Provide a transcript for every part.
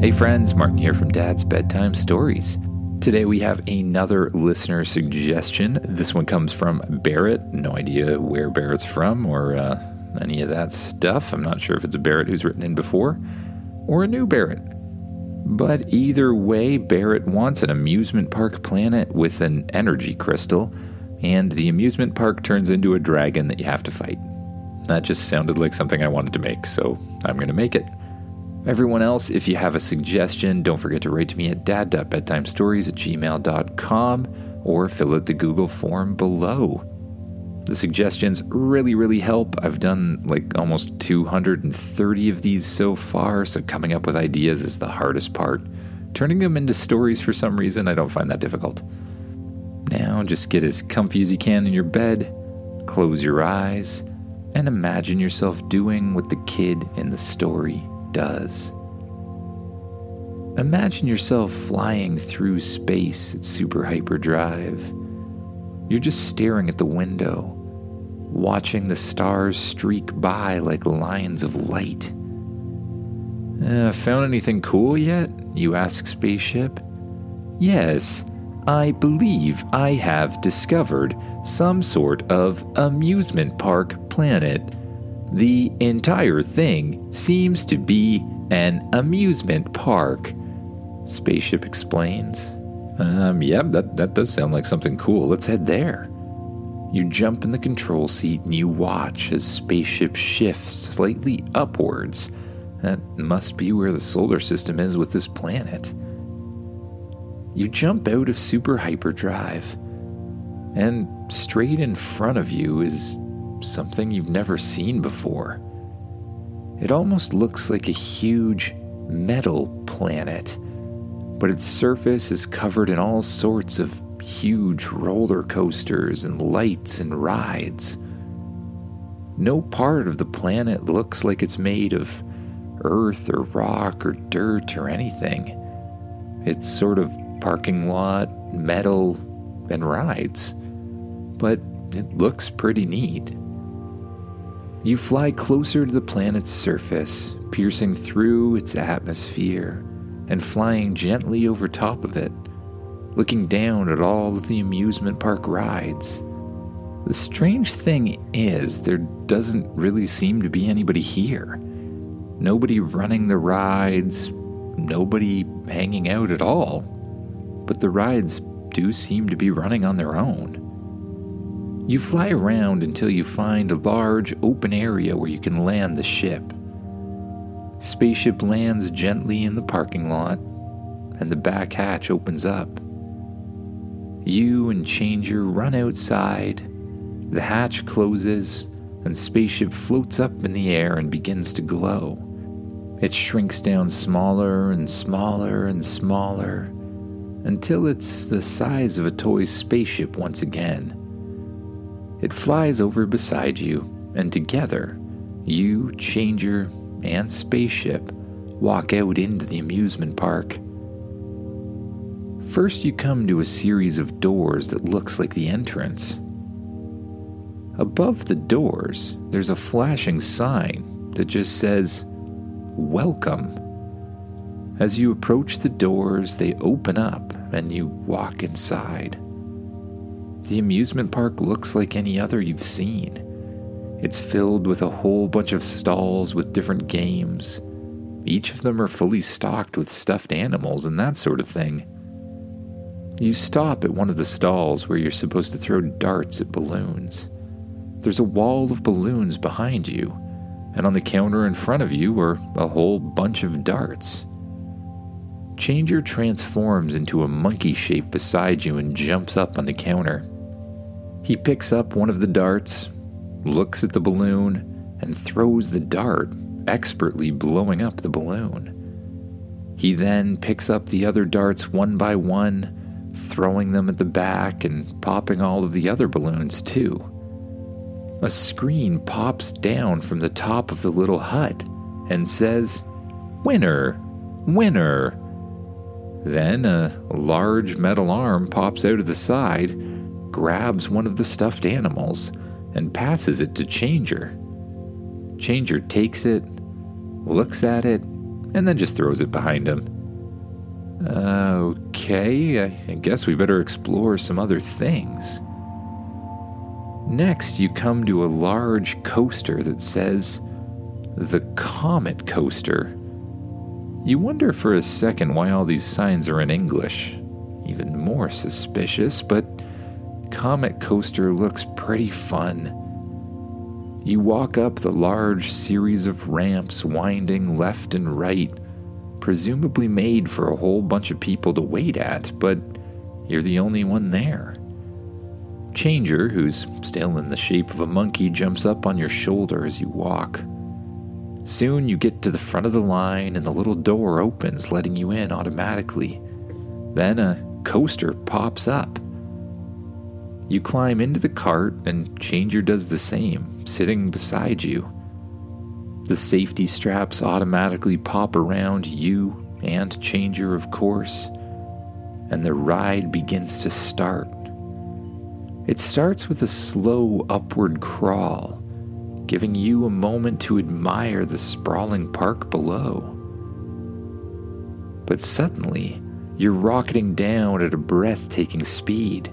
Hey friends, Martin here from Dad's Bedtime Stories. Today we have another listener suggestion. This one comes from Barrett. No idea where Barrett's from or uh, any of that stuff. I'm not sure if it's a Barrett who's written in before or a new Barrett. But either way, Barrett wants an amusement park planet with an energy crystal, and the amusement park turns into a dragon that you have to fight. That just sounded like something I wanted to make, so I'm going to make it. Everyone else, if you have a suggestion, don't forget to write to me at dad.bedtimestories at gmail.com or fill out the Google form below. The suggestions really, really help. I've done like almost 230 of these so far, so coming up with ideas is the hardest part. Turning them into stories for some reason, I don't find that difficult. Now, just get as comfy as you can in your bed, close your eyes, and imagine yourself doing what the kid in the story does. Imagine yourself flying through space at super hyperdrive. You're just staring at the window, watching the stars streak by like lines of light. Uh, found anything cool yet? You ask Spaceship. Yes, I believe I have discovered some sort of amusement park planet. The entire thing seems to be an amusement park. Spaceship explains. Um, yep, yeah, that, that does sound like something cool. Let's head there. You jump in the control seat and you watch as spaceship shifts slightly upwards. That must be where the solar system is with this planet. You jump out of super hyperdrive, and straight in front of you is something you've never seen before. It almost looks like a huge metal planet, but its surface is covered in all sorts of huge roller coasters and lights and rides. No part of the planet looks like it's made of earth or rock or dirt or anything. It's sort of parking lot, metal, and rides. But it looks pretty neat. You fly closer to the planet's surface, piercing through its atmosphere and flying gently over top of it, looking down at all of the amusement park rides. The strange thing is, there doesn't really seem to be anybody here. Nobody running the rides, nobody hanging out at all. But the rides do seem to be running on their own. You fly around until you find a large open area where you can land the ship. Spaceship lands gently in the parking lot, and the back hatch opens up. You and Changer run outside, the hatch closes, and Spaceship floats up in the air and begins to glow. It shrinks down smaller and smaller and smaller until it's the size of a toy spaceship once again. It flies over beside you, and together, you, Changer, and Spaceship walk out into the amusement park. First, you come to a series of doors that looks like the entrance. Above the doors, there's a flashing sign that just says, Welcome. As you approach the doors, they open up and you walk inside. The amusement park looks like any other you've seen. It's filled with a whole bunch of stalls with different games. Each of them are fully stocked with stuffed animals and that sort of thing. You stop at one of the stalls where you're supposed to throw darts at balloons. There's a wall of balloons behind you, and on the counter in front of you are a whole bunch of darts. Changer transforms into a monkey shape beside you and jumps up on the counter. He picks up one of the darts, looks at the balloon, and throws the dart, expertly blowing up the balloon. He then picks up the other darts one by one, throwing them at the back and popping all of the other balloons too. A screen pops down from the top of the little hut and says, Winner! Winner! Then a large metal arm pops out of the side grabs one of the stuffed animals and passes it to Changer. Changer takes it, looks at it, and then just throws it behind him. Okay, I guess we better explore some other things. Next, you come to a large coaster that says, The Comet Coaster. You wonder for a second why all these signs are in English. Even more suspicious, but Comet Coaster looks pretty fun. You walk up the large series of ramps winding left and right, presumably made for a whole bunch of people to wait at, but you're the only one there. Changer, who's still in the shape of a monkey, jumps up on your shoulder as you walk. Soon you get to the front of the line and the little door opens, letting you in automatically. Then a coaster pops up. You climb into the cart, and Changer does the same, sitting beside you. The safety straps automatically pop around you and Changer, of course, and the ride begins to start. It starts with a slow upward crawl, giving you a moment to admire the sprawling park below. But suddenly, you're rocketing down at a breathtaking speed.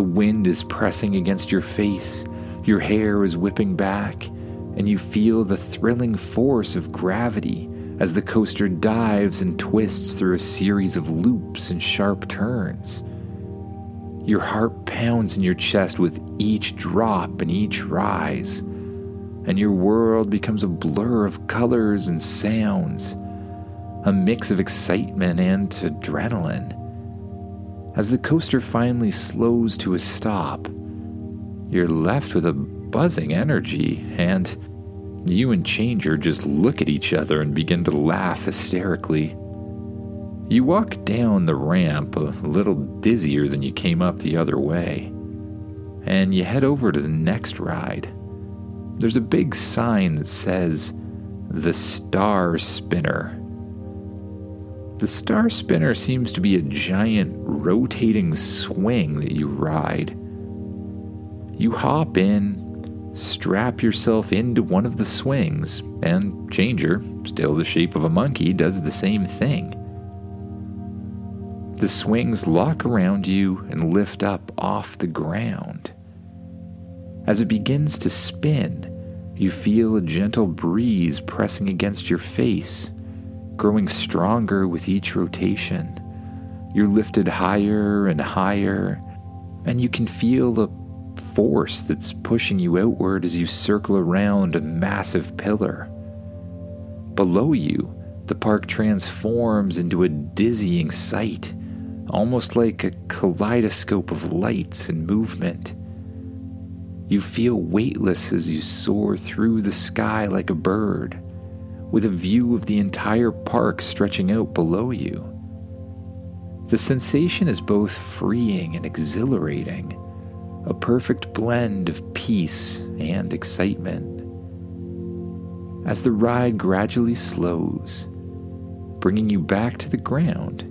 The wind is pressing against your face, your hair is whipping back, and you feel the thrilling force of gravity as the coaster dives and twists through a series of loops and sharp turns. Your heart pounds in your chest with each drop and each rise, and your world becomes a blur of colors and sounds, a mix of excitement and adrenaline. As the coaster finally slows to a stop, you're left with a buzzing energy, and you and Changer just look at each other and begin to laugh hysterically. You walk down the ramp a little dizzier than you came up the other way, and you head over to the next ride. There's a big sign that says, The Star Spinner. The Star Spinner seems to be a giant rotating swing that you ride. You hop in, strap yourself into one of the swings, and Changer, still the shape of a monkey, does the same thing. The swings lock around you and lift up off the ground. As it begins to spin, you feel a gentle breeze pressing against your face growing stronger with each rotation. You're lifted higher and higher, and you can feel the force that's pushing you outward as you circle around a massive pillar. Below you, the park transforms into a dizzying sight, almost like a kaleidoscope of lights and movement. You feel weightless as you soar through the sky like a bird with a view of the entire park stretching out below you. The sensation is both freeing and exhilarating, a perfect blend of peace and excitement. As the ride gradually slows, bringing you back to the ground,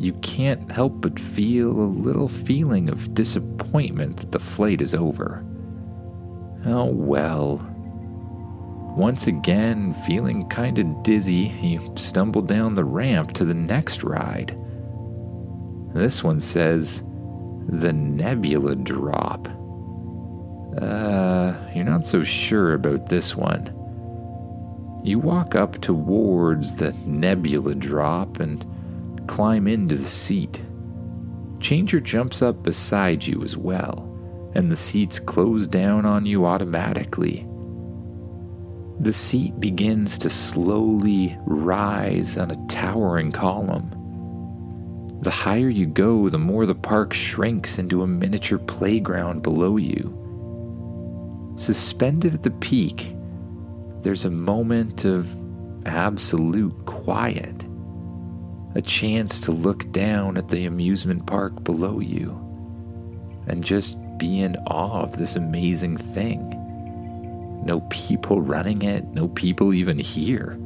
you can't help but feel a little feeling of disappointment that the flight is over. Oh well, once again, feeling kinda dizzy, he stumbled down the ramp to the next ride. This one says, The Nebula Drop. Uh, you're not so sure about this one. You walk up towards the Nebula Drop and climb into the seat. Changer jumps up beside you as well, and the seats close down on you automatically. The seat begins to slowly rise on a towering column. The higher you go, the more the park shrinks into a miniature playground below you. Suspended at the peak, there's a moment of absolute quiet, a chance to look down at the amusement park below you and just be in awe of this amazing thing. No people running it, no people even here.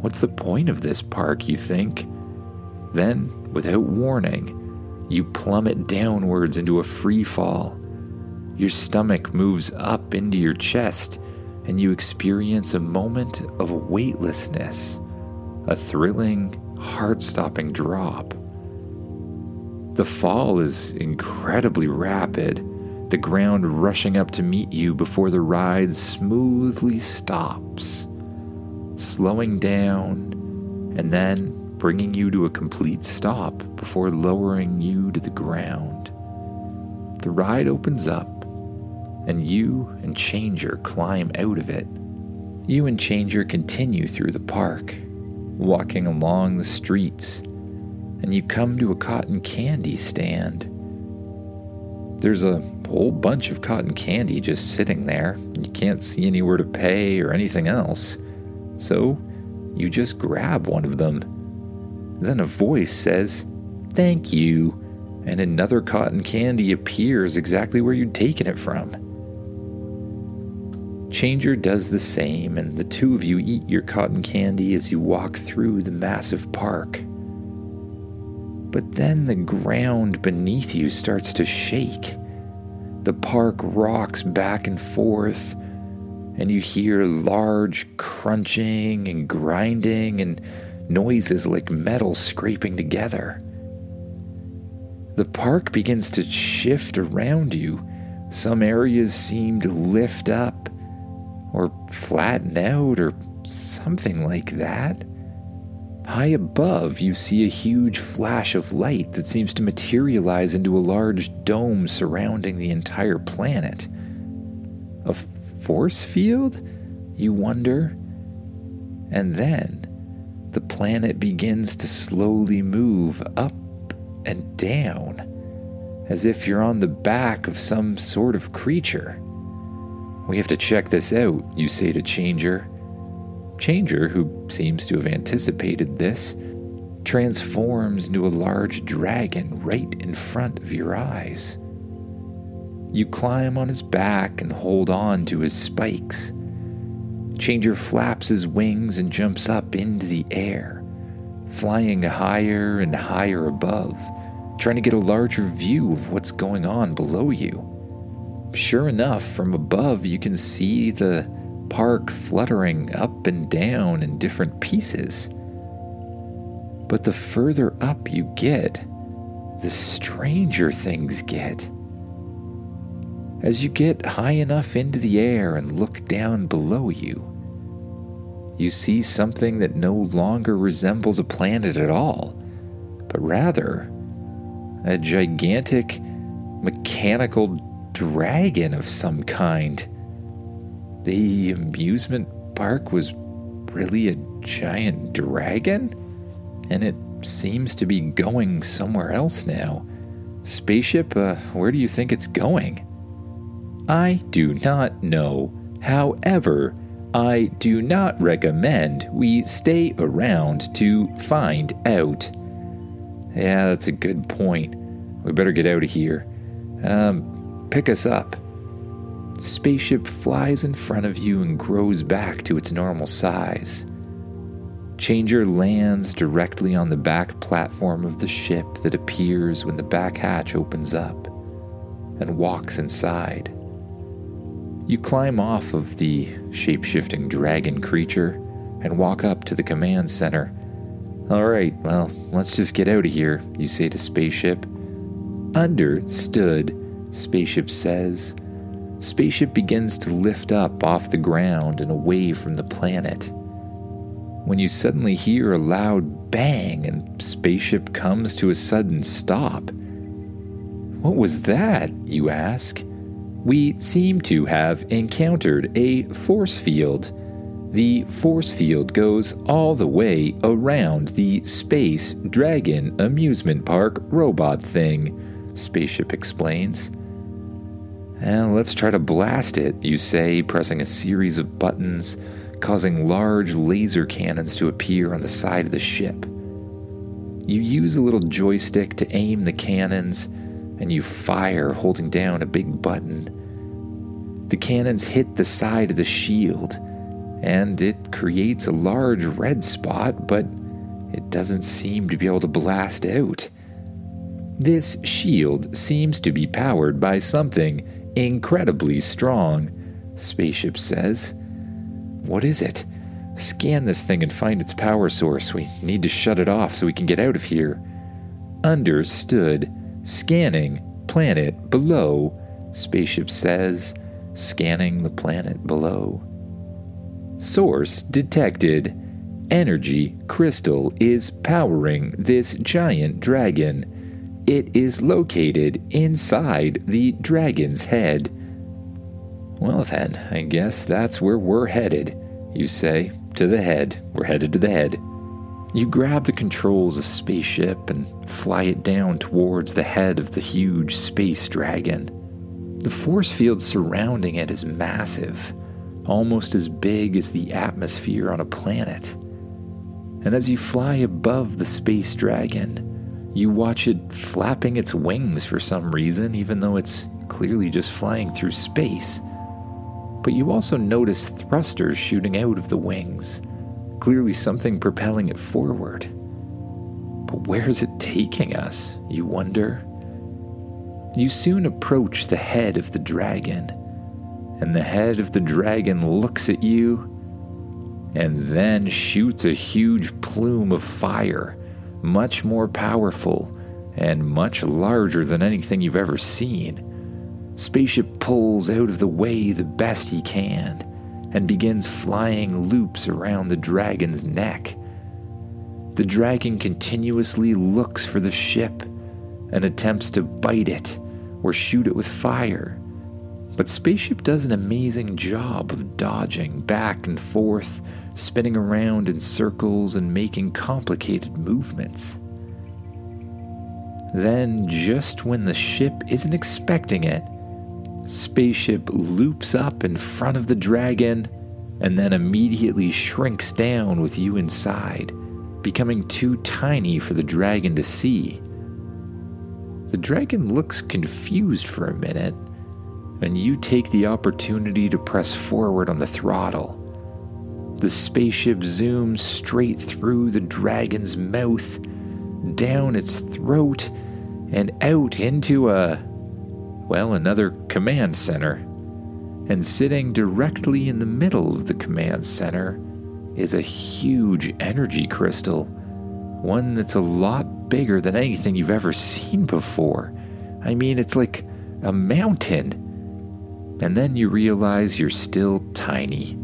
What's the point of this park, you think? Then, without warning, you plummet downwards into a free fall. Your stomach moves up into your chest, and you experience a moment of weightlessness, a thrilling, heart stopping drop. The fall is incredibly rapid, the ground rushing up to meet you before the ride smoothly stops, slowing down, and then bringing you to a complete stop before lowering you to the ground. The ride opens up, and you and Changer climb out of it. You and Changer continue through the park, walking along the streets, and you come to a cotton candy stand. There's a whole bunch of cotton candy just sitting there. You can't see anywhere to pay or anything else. So you just grab one of them. Then a voice says, Thank you, and another cotton candy appears exactly where you'd taken it from. Changer does the same, and the two of you eat your cotton candy as you walk through the massive park. But then the ground beneath you starts to shake. The park rocks back and forth, and you hear large crunching and grinding and noises like metal scraping together. The park begins to shift around you. Some areas seem to lift up or flatten out or something like that. High above, you see a huge flash of light that seems to materialize into a large dome surrounding the entire planet. A force field? You wonder. And then the planet begins to slowly move up and down, as if you're on the back of some sort of creature. We have to check this out, you say to Changer. Changer, who seems to have anticipated this, transforms into a large dragon right in front of your eyes. You climb on his back and hold on to his spikes. Changer flaps his wings and jumps up into the air, flying higher and higher above, trying to get a larger view of what's going on below you. Sure enough, from above, you can see the park fluttering up and down in different pieces. But the further up you get, the stranger things get. As you get high enough into the air and look down below you, you see something that no longer resembles a planet at all, but rather a gigantic mechanical dragon of some kind. The amusement park was really a giant dragon? And it seems to be going somewhere else now. Spaceship, uh, where do you think it's going? I do not know. However, I do not recommend we stay around to find out. Yeah, that's a good point. We better get out of here. Um, pick us up. Spaceship flies in front of you and grows back to its normal size. Changer lands directly on the back platform of the ship that appears when the back hatch opens up and walks inside. You climb off of the shape shifting dragon creature and walk up to the command center. All right, well, let's just get out of here, you say to Spaceship. Understood, Spaceship says. Spaceship begins to lift up off the ground and away from the planet. When you suddenly hear a loud bang and Spaceship comes to a sudden stop. What was that? you ask. We seem to have encountered a force field. The force field goes all the way around the Space Dragon Amusement Park robot thing, Spaceship explains. And let's try to blast it, you say, pressing a series of buttons, causing large laser cannons to appear on the side of the ship. You use a little joystick to aim the cannons, and you fire holding down a big button. The cannons hit the side of the shield, and it creates a large red spot, but it doesn't seem to be able to blast out. This shield seems to be powered by something incredibly strong, Spaceship says. What is it? Scan this thing and find its power source. We need to shut it off so we can get out of here. Understood. Scanning. Planet below. Spaceship says, scanning the planet below. Source detected. Energy crystal is powering this giant dragon. It is located inside the dragon's head. Well, then, I guess that's where we're headed. You say, to the head. We're headed to the head. You grab the controls of spaceship and fly it down towards the head of the huge space dragon. The force field surrounding it is massive, almost as big as the atmosphere on a planet. And as you fly above the space dragon, you watch it flapping its wings for some reason, even though it's clearly just flying through space. But you also notice thrusters shooting out of the wings clearly something propelling it forward. But where is it taking us, you wonder? You soon approach the head of the dragon, and the head of the dragon looks at you and then shoots a huge plume of fire, much more powerful and much larger than anything you've ever seen. Spaceship pulls out of the way the best he can and begins flying loops around the dragon's neck. The dragon continuously looks for the ship and attempts to bite it or shoot it with fire. But Spaceship does an amazing job of dodging back and forth, spinning around in circles and making complicated movements. Then, just when the ship isn't expecting it, spaceship loops up in front of the dragon and then immediately shrinks down with you inside, becoming too tiny for the dragon to see. The dragon looks confused for a minute, and you take the opportunity to press forward on the throttle. The spaceship zooms straight through the dragon's mouth, down its throat, and out into a well, another command center. And sitting directly in the middle of the command center is a huge energy crystal, one that's a lot bigger than anything you've ever seen before. I mean, it's like a mountain. And then you realize you're still tiny.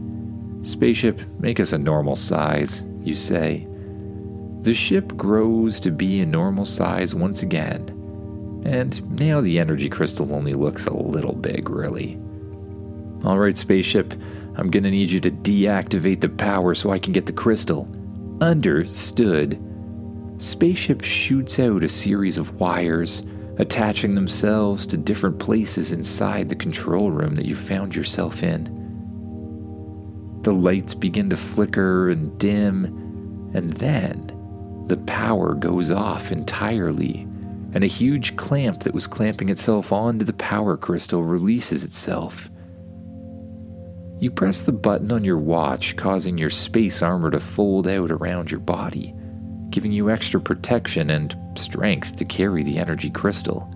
Spaceship, make us a normal size, you say. The ship grows to be a normal size once again and now the energy crystal only looks a little big, really. Alright, spaceship, I'm gonna need you to deactivate the power so I can get the crystal. Understood. Spaceship shoots out a series of wires, attaching themselves to different places inside the control room that you found yourself in. The lights begin to flicker and dim, and then the power goes off entirely and a huge clamp that was clamping itself onto the power crystal releases itself. You press the button on your watch, causing your space armor to fold out around your body, giving you extra protection and strength to carry the energy crystal.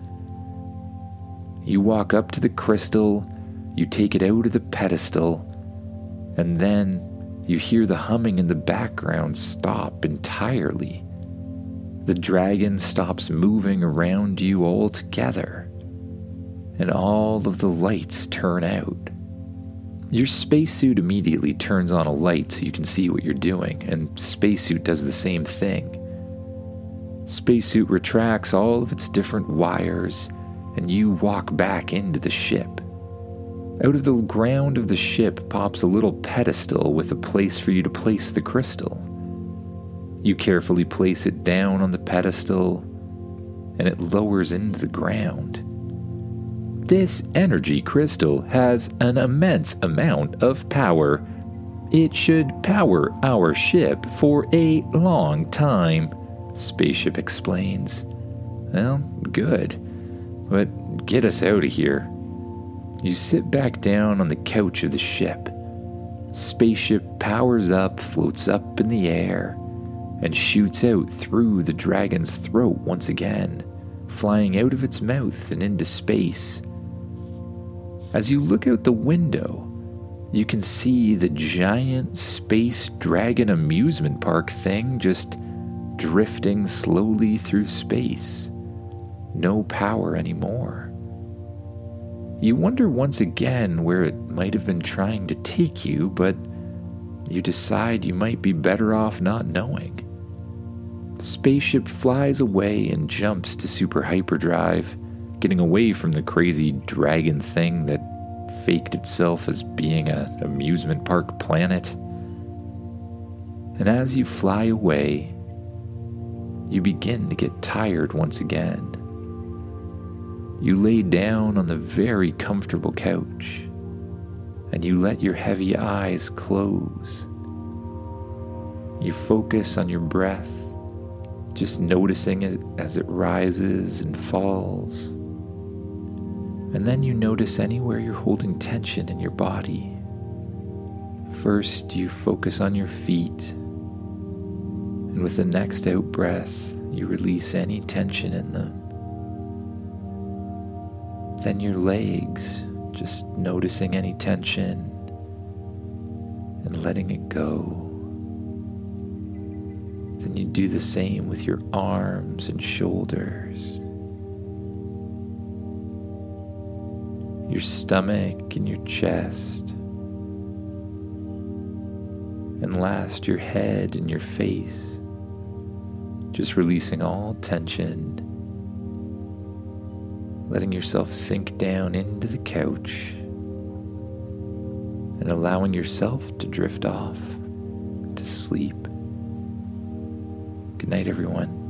You walk up to the crystal, you take it out of the pedestal, and then you hear the humming in the background stop entirely the dragon stops moving around you altogether, and all of the lights turn out. Your spacesuit immediately turns on a light so you can see what you're doing, and spacesuit does the same thing. Spacesuit retracts all of its different wires, and you walk back into the ship. Out of the ground of the ship pops a little pedestal with a place for you to place the crystal. You carefully place it down on the pedestal, and it lowers into the ground. This energy crystal has an immense amount of power. It should power our ship for a long time, Spaceship explains. Well, good. But get us out of here. You sit back down on the couch of the ship. Spaceship powers up, floats up in the air and shoots out through the dragon's throat once again, flying out of its mouth and into space. As you look out the window, you can see the giant space dragon amusement park thing just drifting slowly through space. No power anymore. You wonder once again where it might have been trying to take you, but you decide you might be better off not knowing. Spaceship flies away and jumps to super hyperdrive, getting away from the crazy dragon thing that faked itself as being an amusement park planet. And as you fly away, you begin to get tired once again. You lay down on the very comfortable couch and you let your heavy eyes close. You focus on your breath, just noticing it as it rises and falls. And then you notice anywhere you're holding tension in your body. First, you focus on your feet, and with the next out breath, you release any tension in them. Then your legs, just noticing any tension and letting it go. Then you do the same with your arms and shoulders, your stomach and your chest, and last your head and your face, just releasing all tension letting yourself sink down into the couch and allowing yourself to drift off to sleep. Good night, everyone.